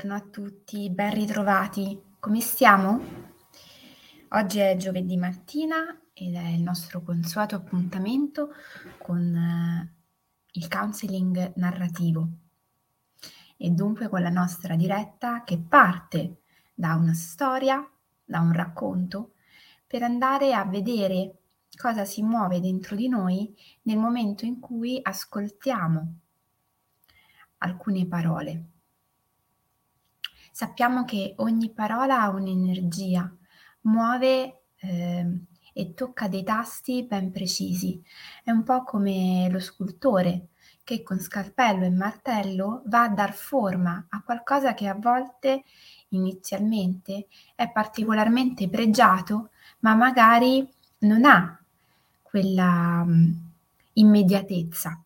Buongiorno a tutti, ben ritrovati. Come stiamo? Oggi è giovedì mattina ed è il nostro consueto appuntamento con eh, il counseling narrativo e dunque con la nostra diretta che parte da una storia, da un racconto, per andare a vedere cosa si muove dentro di noi nel momento in cui ascoltiamo alcune parole. Sappiamo che ogni parola ha un'energia, muove eh, e tocca dei tasti ben precisi. È un po' come lo scultore che con scalpello e martello va a dar forma a qualcosa che a volte inizialmente è particolarmente pregiato, ma magari non ha quella um, immediatezza.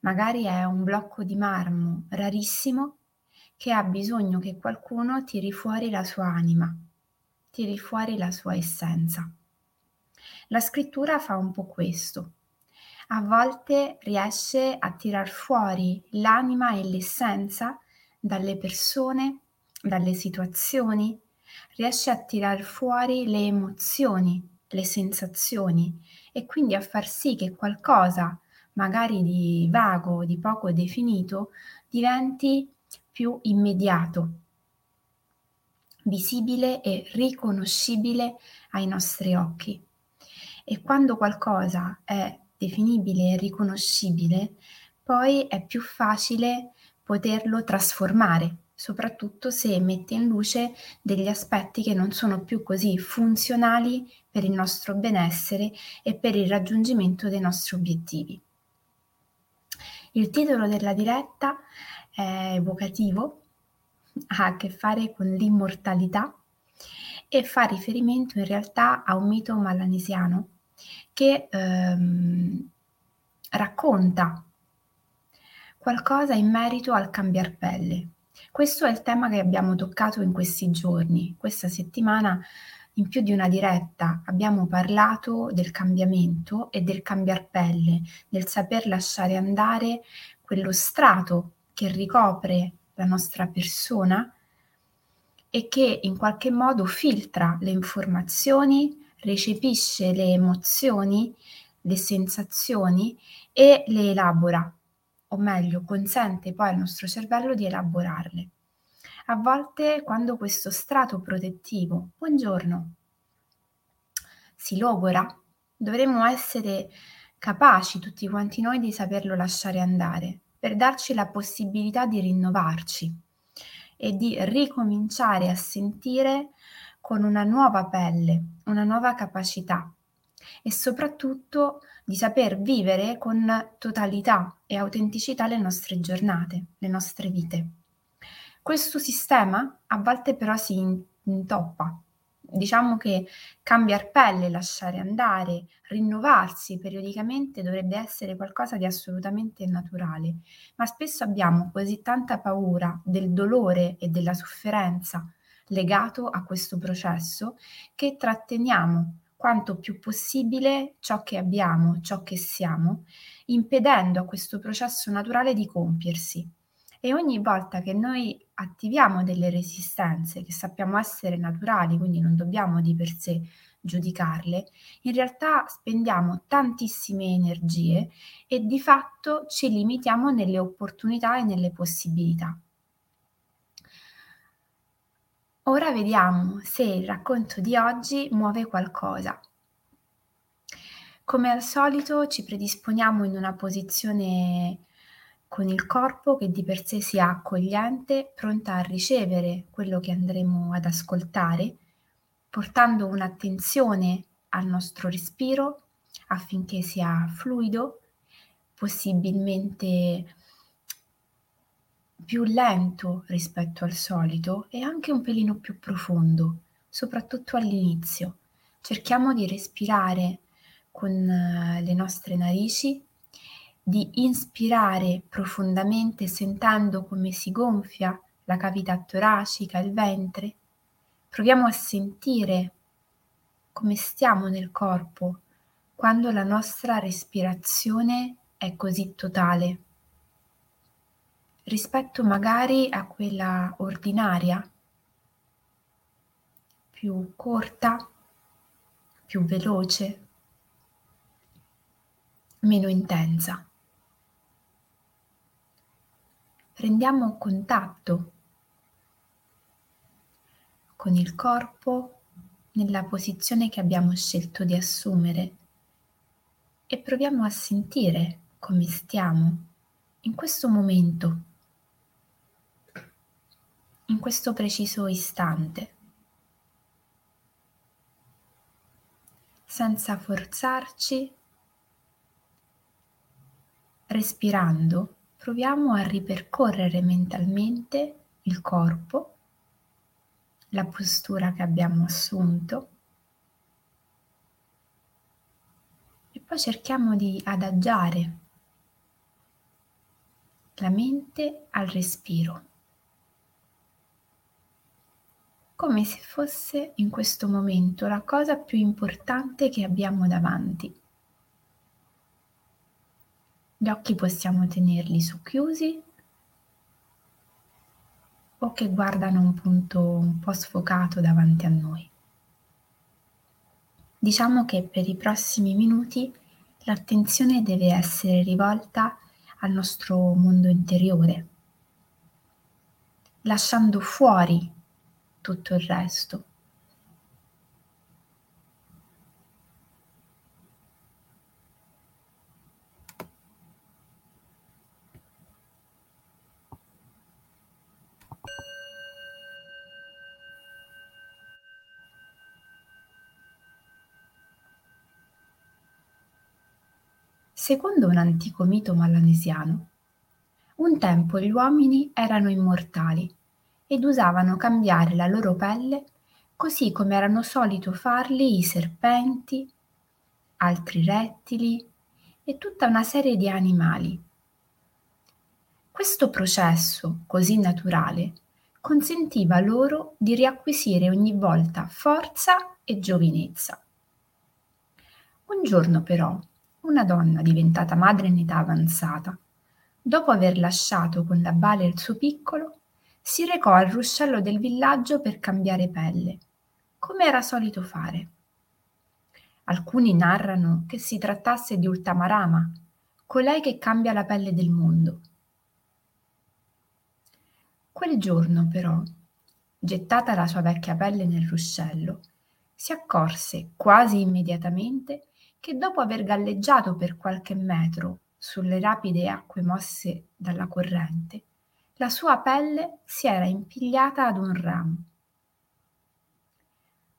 Magari è un blocco di marmo rarissimo che ha bisogno che qualcuno tiri fuori la sua anima, tiri fuori la sua essenza. La scrittura fa un po' questo. A volte riesce a tirar fuori l'anima e l'essenza dalle persone, dalle situazioni, riesce a tirar fuori le emozioni, le sensazioni e quindi a far sì che qualcosa, magari di vago, di poco definito, diventi più immediato, visibile e riconoscibile ai nostri occhi. E quando qualcosa è definibile e riconoscibile, poi è più facile poterlo trasformare, soprattutto se mette in luce degli aspetti che non sono più così funzionali per il nostro benessere e per il raggiungimento dei nostri obiettivi. Il titolo della diretta è evocativo, ha a che fare con l'immortalità e fa riferimento in realtà a un mito malanesiano che ehm, racconta qualcosa in merito al cambiar pelle. Questo è il tema che abbiamo toccato in questi giorni. Questa settimana in più di una diretta abbiamo parlato del cambiamento e del cambiar pelle, del saper lasciare andare quello strato che ricopre la nostra persona e che in qualche modo filtra le informazioni, recepisce le emozioni, le sensazioni e le elabora, o meglio, consente poi al nostro cervello di elaborarle. A volte quando questo strato protettivo, buongiorno, si logora, dovremmo essere capaci tutti quanti noi di saperlo lasciare andare, per darci la possibilità di rinnovarci e di ricominciare a sentire con una nuova pelle, una nuova capacità e soprattutto di saper vivere con totalità e autenticità le nostre giornate, le nostre vite. Questo sistema a volte però si intoppa diciamo che cambiar pelle, lasciare andare, rinnovarsi periodicamente dovrebbe essere qualcosa di assolutamente naturale, ma spesso abbiamo così tanta paura del dolore e della sofferenza legato a questo processo che tratteniamo quanto più possibile ciò che abbiamo, ciò che siamo, impedendo a questo processo naturale di compiersi. E ogni volta che noi attiviamo delle resistenze che sappiamo essere naturali, quindi non dobbiamo di per sé giudicarle, in realtà spendiamo tantissime energie e di fatto ci limitiamo nelle opportunità e nelle possibilità. Ora vediamo se il racconto di oggi muove qualcosa. Come al solito ci predisponiamo in una posizione con il corpo che di per sé sia accogliente, pronta a ricevere quello che andremo ad ascoltare, portando un'attenzione al nostro respiro affinché sia fluido, possibilmente più lento rispetto al solito e anche un pelino più profondo, soprattutto all'inizio. Cerchiamo di respirare con eh, le nostre narici di inspirare profondamente sentendo come si gonfia la cavità toracica, il ventre. Proviamo a sentire come stiamo nel corpo quando la nostra respirazione è così totale. rispetto magari a quella ordinaria, più corta, più veloce, meno intensa. Prendiamo contatto con il corpo nella posizione che abbiamo scelto di assumere e proviamo a sentire come stiamo in questo momento, in questo preciso istante, senza forzarci, respirando, proviamo a ripercorrere mentalmente il corpo, la postura che abbiamo assunto e poi cerchiamo di adagiare la mente al respiro, come se fosse in questo momento la cosa più importante che abbiamo davanti. Gli occhi possiamo tenerli socchiusi o che guardano un punto un po' sfocato davanti a noi. Diciamo che per i prossimi minuti l'attenzione deve essere rivolta al nostro mondo interiore, lasciando fuori tutto il resto. Secondo un antico mito malanesiano, un tempo gli uomini erano immortali ed usavano cambiare la loro pelle così come erano solito farli i serpenti, altri rettili e tutta una serie di animali. Questo processo così naturale consentiva loro di riacquisire ogni volta forza e giovinezza. Un giorno però una donna diventata madre in età avanzata, dopo aver lasciato con la bale il suo piccolo, si recò al ruscello del villaggio per cambiare pelle, come era solito fare. Alcuni narrano che si trattasse di Ultamarama, colei che cambia la pelle del mondo. Quel giorno, però, gettata la sua vecchia pelle nel ruscello, si accorse quasi immediatamente che dopo aver galleggiato per qualche metro sulle rapide acque mosse dalla corrente, la sua pelle si era impigliata ad un ramo.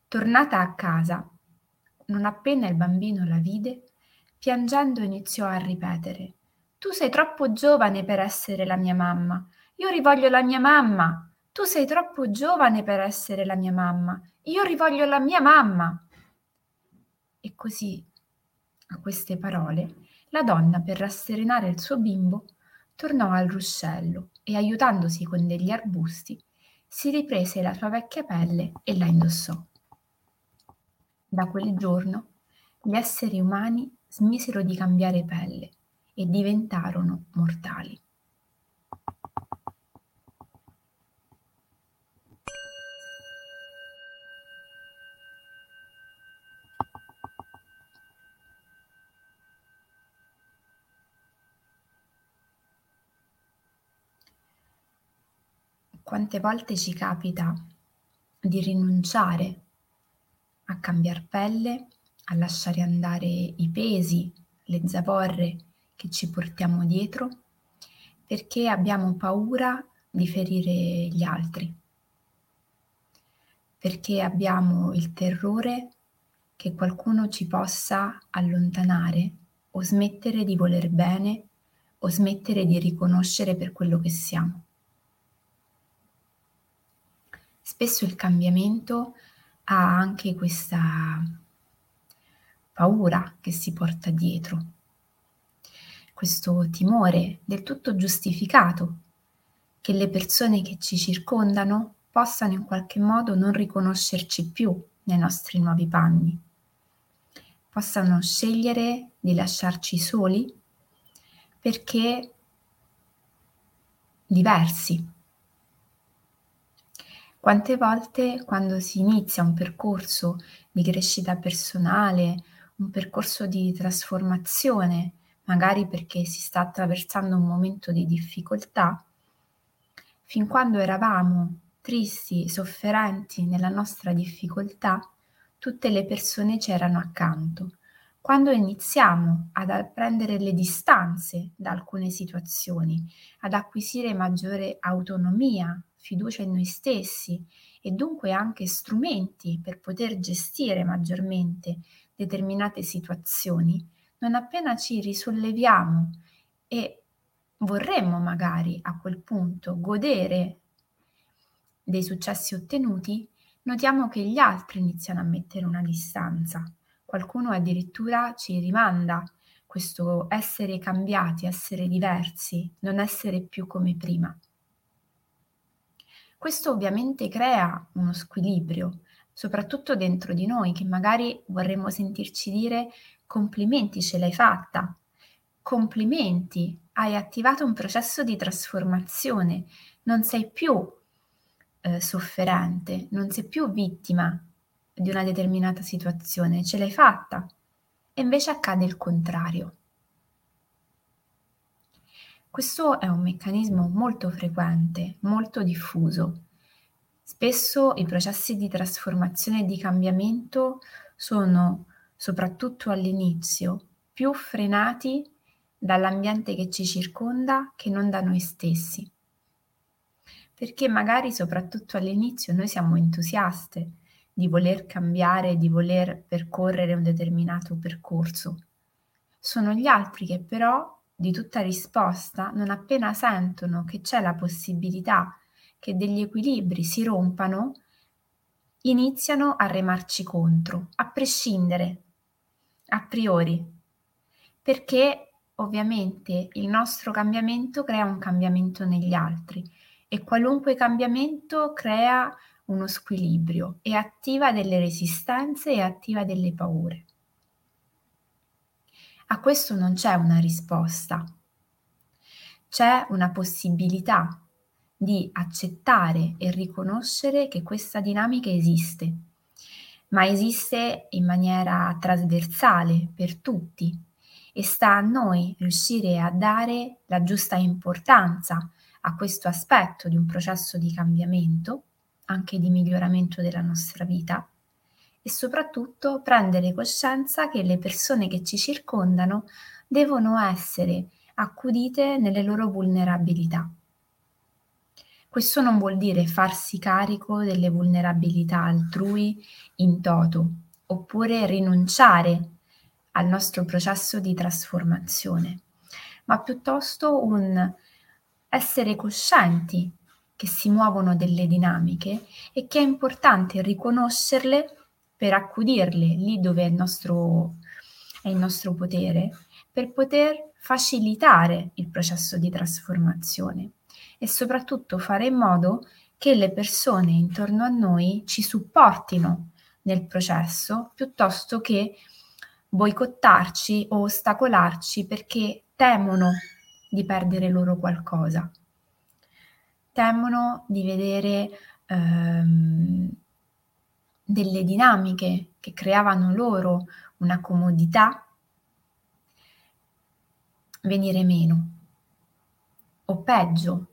Tornata a casa, non appena il bambino la vide, piangendo iniziò a ripetere Tu sei troppo giovane per essere la mia mamma. Io rivoglio la mia mamma. Tu sei troppo giovane per essere la mia mamma. Io rivoglio la mia mamma. E così a queste parole, la donna, per rasserenare il suo bimbo, tornò al ruscello e, aiutandosi con degli arbusti, si riprese la sua vecchia pelle e la indossò. Da quel giorno gli esseri umani smisero di cambiare pelle e diventarono mortali. Quante volte ci capita di rinunciare a cambiar pelle, a lasciare andare i pesi, le zavorre che ci portiamo dietro, perché abbiamo paura di ferire gli altri, perché abbiamo il terrore che qualcuno ci possa allontanare o smettere di voler bene o smettere di riconoscere per quello che siamo. Spesso il cambiamento ha anche questa paura che si porta dietro, questo timore del tutto giustificato che le persone che ci circondano possano in qualche modo non riconoscerci più nei nostri nuovi panni, possano scegliere di lasciarci soli perché diversi. Quante volte quando si inizia un percorso di crescita personale, un percorso di trasformazione, magari perché si sta attraversando un momento di difficoltà, fin quando eravamo tristi, sofferenti nella nostra difficoltà, tutte le persone c'erano accanto. Quando iniziamo ad prendere le distanze da alcune situazioni, ad acquisire maggiore autonomia, fiducia in noi stessi e dunque anche strumenti per poter gestire maggiormente determinate situazioni, non appena ci risolleviamo e vorremmo magari a quel punto godere dei successi ottenuti, notiamo che gli altri iniziano a mettere una distanza. Qualcuno addirittura ci rimanda questo essere cambiati, essere diversi, non essere più come prima. Questo ovviamente crea uno squilibrio, soprattutto dentro di noi, che magari vorremmo sentirci dire complimenti, ce l'hai fatta, complimenti, hai attivato un processo di trasformazione, non sei più eh, sofferente, non sei più vittima di una determinata situazione, ce l'hai fatta. E invece accade il contrario. Questo è un meccanismo molto frequente, molto diffuso. Spesso i processi di trasformazione e di cambiamento sono, soprattutto all'inizio, più frenati dall'ambiente che ci circonda che non da noi stessi perché magari soprattutto all'inizio noi siamo entusiaste di voler cambiare, di voler percorrere un determinato percorso. Sono gli altri che però di tutta risposta, non appena sentono che c'è la possibilità che degli equilibri si rompano, iniziano a remarci contro, a prescindere, a priori, perché ovviamente il nostro cambiamento crea un cambiamento negli altri e qualunque cambiamento crea uno squilibrio e attiva delle resistenze e attiva delle paure. A questo non c'è una risposta, c'è una possibilità di accettare e riconoscere che questa dinamica esiste, ma esiste in maniera trasversale per tutti e sta a noi riuscire a dare la giusta importanza a questo aspetto di un processo di cambiamento, anche di miglioramento della nostra vita e soprattutto prendere coscienza che le persone che ci circondano devono essere accudite nelle loro vulnerabilità. Questo non vuol dire farsi carico delle vulnerabilità altrui in toto, oppure rinunciare al nostro processo di trasformazione, ma piuttosto un essere coscienti che si muovono delle dinamiche e che è importante riconoscerle per accudirle lì dove è il nostro, è il nostro potere, per poter facilitare il processo di trasformazione e soprattutto fare in modo che le persone intorno a noi ci supportino nel processo piuttosto che boicottarci o ostacolarci perché temono di perdere loro qualcosa. Temono di vedere ehm, delle dinamiche che creavano loro una comodità venire meno. O peggio,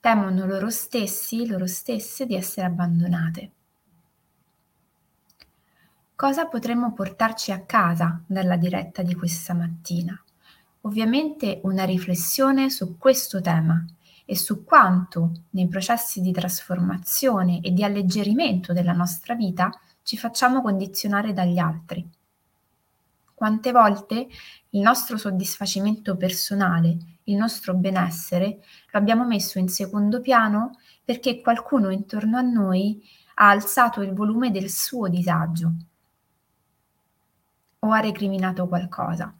temono loro stessi, loro stesse di essere abbandonate. Cosa potremmo portarci a casa dalla diretta di questa mattina? ovviamente una riflessione su questo tema e su quanto nei processi di trasformazione e di alleggerimento della nostra vita ci facciamo condizionare dagli altri. Quante volte il nostro soddisfacimento personale, il nostro benessere lo abbiamo messo in secondo piano perché qualcuno intorno a noi ha alzato il volume del suo disagio o ha recriminato qualcosa.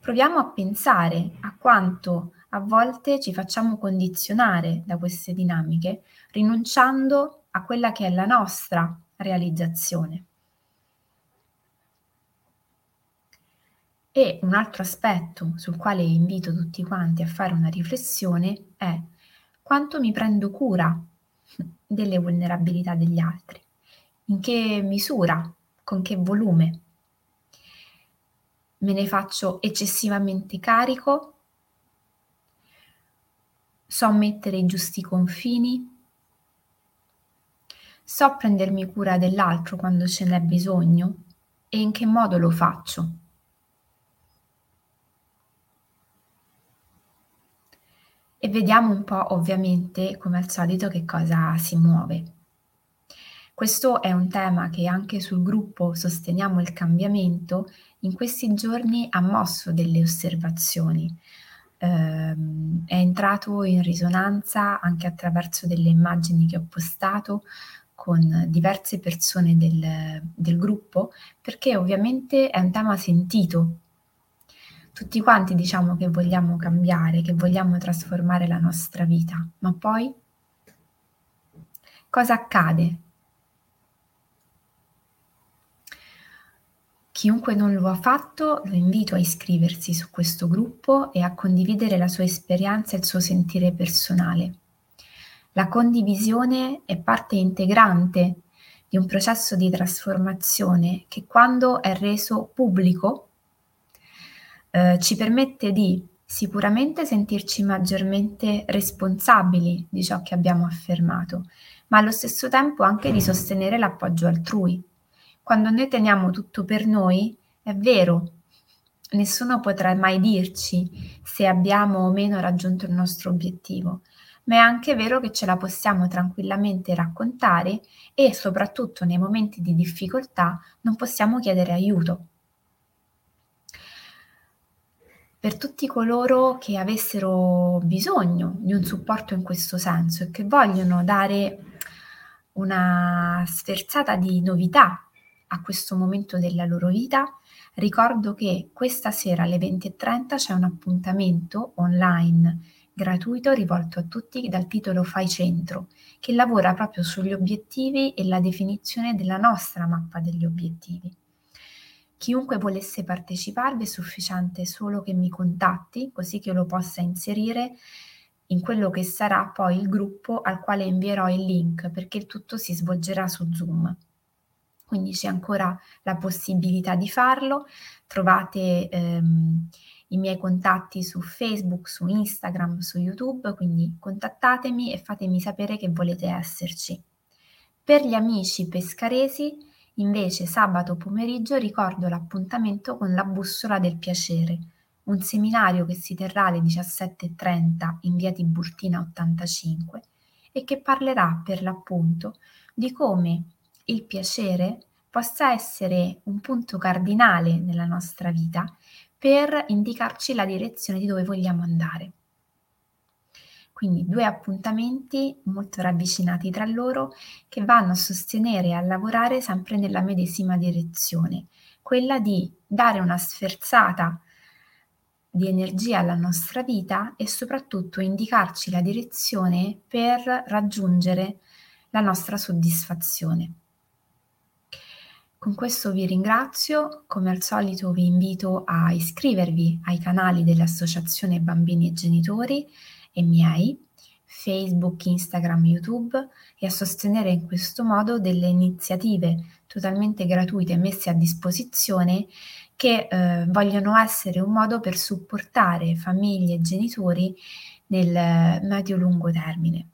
Proviamo a pensare a quanto a volte ci facciamo condizionare da queste dinamiche, rinunciando a quella che è la nostra realizzazione. E un altro aspetto sul quale invito tutti quanti a fare una riflessione è quanto mi prendo cura delle vulnerabilità degli altri, in che misura, con che volume. Me ne faccio eccessivamente carico, so mettere i giusti confini, so prendermi cura dell'altro quando ce n'è bisogno e in che modo lo faccio. E vediamo un po' ovviamente, come al solito, che cosa si muove. Questo è un tema che anche sul gruppo Sosteniamo il cambiamento in questi giorni ha mosso delle osservazioni. Eh, è entrato in risonanza anche attraverso delle immagini che ho postato con diverse persone del, del gruppo perché ovviamente è un tema sentito tutti quanti diciamo che vogliamo cambiare, che vogliamo trasformare la nostra vita, ma poi cosa accade? Chiunque non lo ha fatto, lo invito a iscriversi su questo gruppo e a condividere la sua esperienza e il suo sentire personale. La condivisione è parte integrante di un processo di trasformazione che quando è reso pubblico eh, ci permette di sicuramente sentirci maggiormente responsabili di ciò che abbiamo affermato, ma allo stesso tempo anche di sostenere l'appoggio altrui. Quando noi teniamo tutto per noi, è vero, nessuno potrà mai dirci se abbiamo o meno raggiunto il nostro obiettivo, ma è anche vero che ce la possiamo tranquillamente raccontare e soprattutto nei momenti di difficoltà non possiamo chiedere aiuto. per tutti coloro che avessero bisogno di un supporto in questo senso e che vogliono dare una sferzata di novità a questo momento della loro vita, ricordo che questa sera alle 20.30 c'è un appuntamento online gratuito rivolto a tutti dal titolo Fai Centro, che lavora proprio sugli obiettivi e la definizione della nostra mappa degli obiettivi. Chiunque volesse parteciparvi è sufficiente solo che mi contatti così che io lo possa inserire in quello che sarà poi il gruppo al quale invierò il link perché il tutto si svolgerà su Zoom. Quindi c'è ancora la possibilità di farlo. Trovate ehm, i miei contatti su Facebook, su Instagram, su YouTube, quindi contattatemi e fatemi sapere che volete esserci. Per gli amici pescaresi Invece sabato pomeriggio ricordo l'appuntamento con la bussola del piacere, un seminario che si terrà alle 17.30 in via Tiburtina 85 e che parlerà per l'appunto di come il piacere possa essere un punto cardinale nella nostra vita per indicarci la direzione di dove vogliamo andare. Quindi due appuntamenti molto ravvicinati tra loro che vanno a sostenere e a lavorare sempre nella medesima direzione, quella di dare una sferzata di energia alla nostra vita e soprattutto indicarci la direzione per raggiungere la nostra soddisfazione. Con questo vi ringrazio, come al solito vi invito a iscrivervi ai canali dell'Associazione Bambini e Genitori e miei, Facebook, Instagram, YouTube e a sostenere in questo modo delle iniziative totalmente gratuite messe a disposizione che eh, vogliono essere un modo per supportare famiglie e genitori nel medio-lungo termine.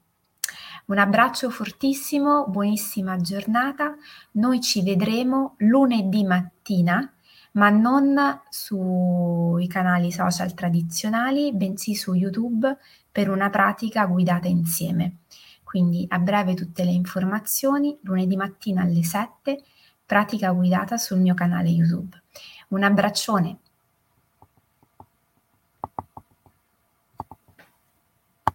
Un abbraccio fortissimo, buonissima giornata. Noi ci vedremo lunedì mattina ma non sui canali social tradizionali, bensì su YouTube per una pratica guidata insieme. Quindi a breve tutte le informazioni, lunedì mattina alle 7, pratica guidata sul mio canale YouTube. Un abbraccione!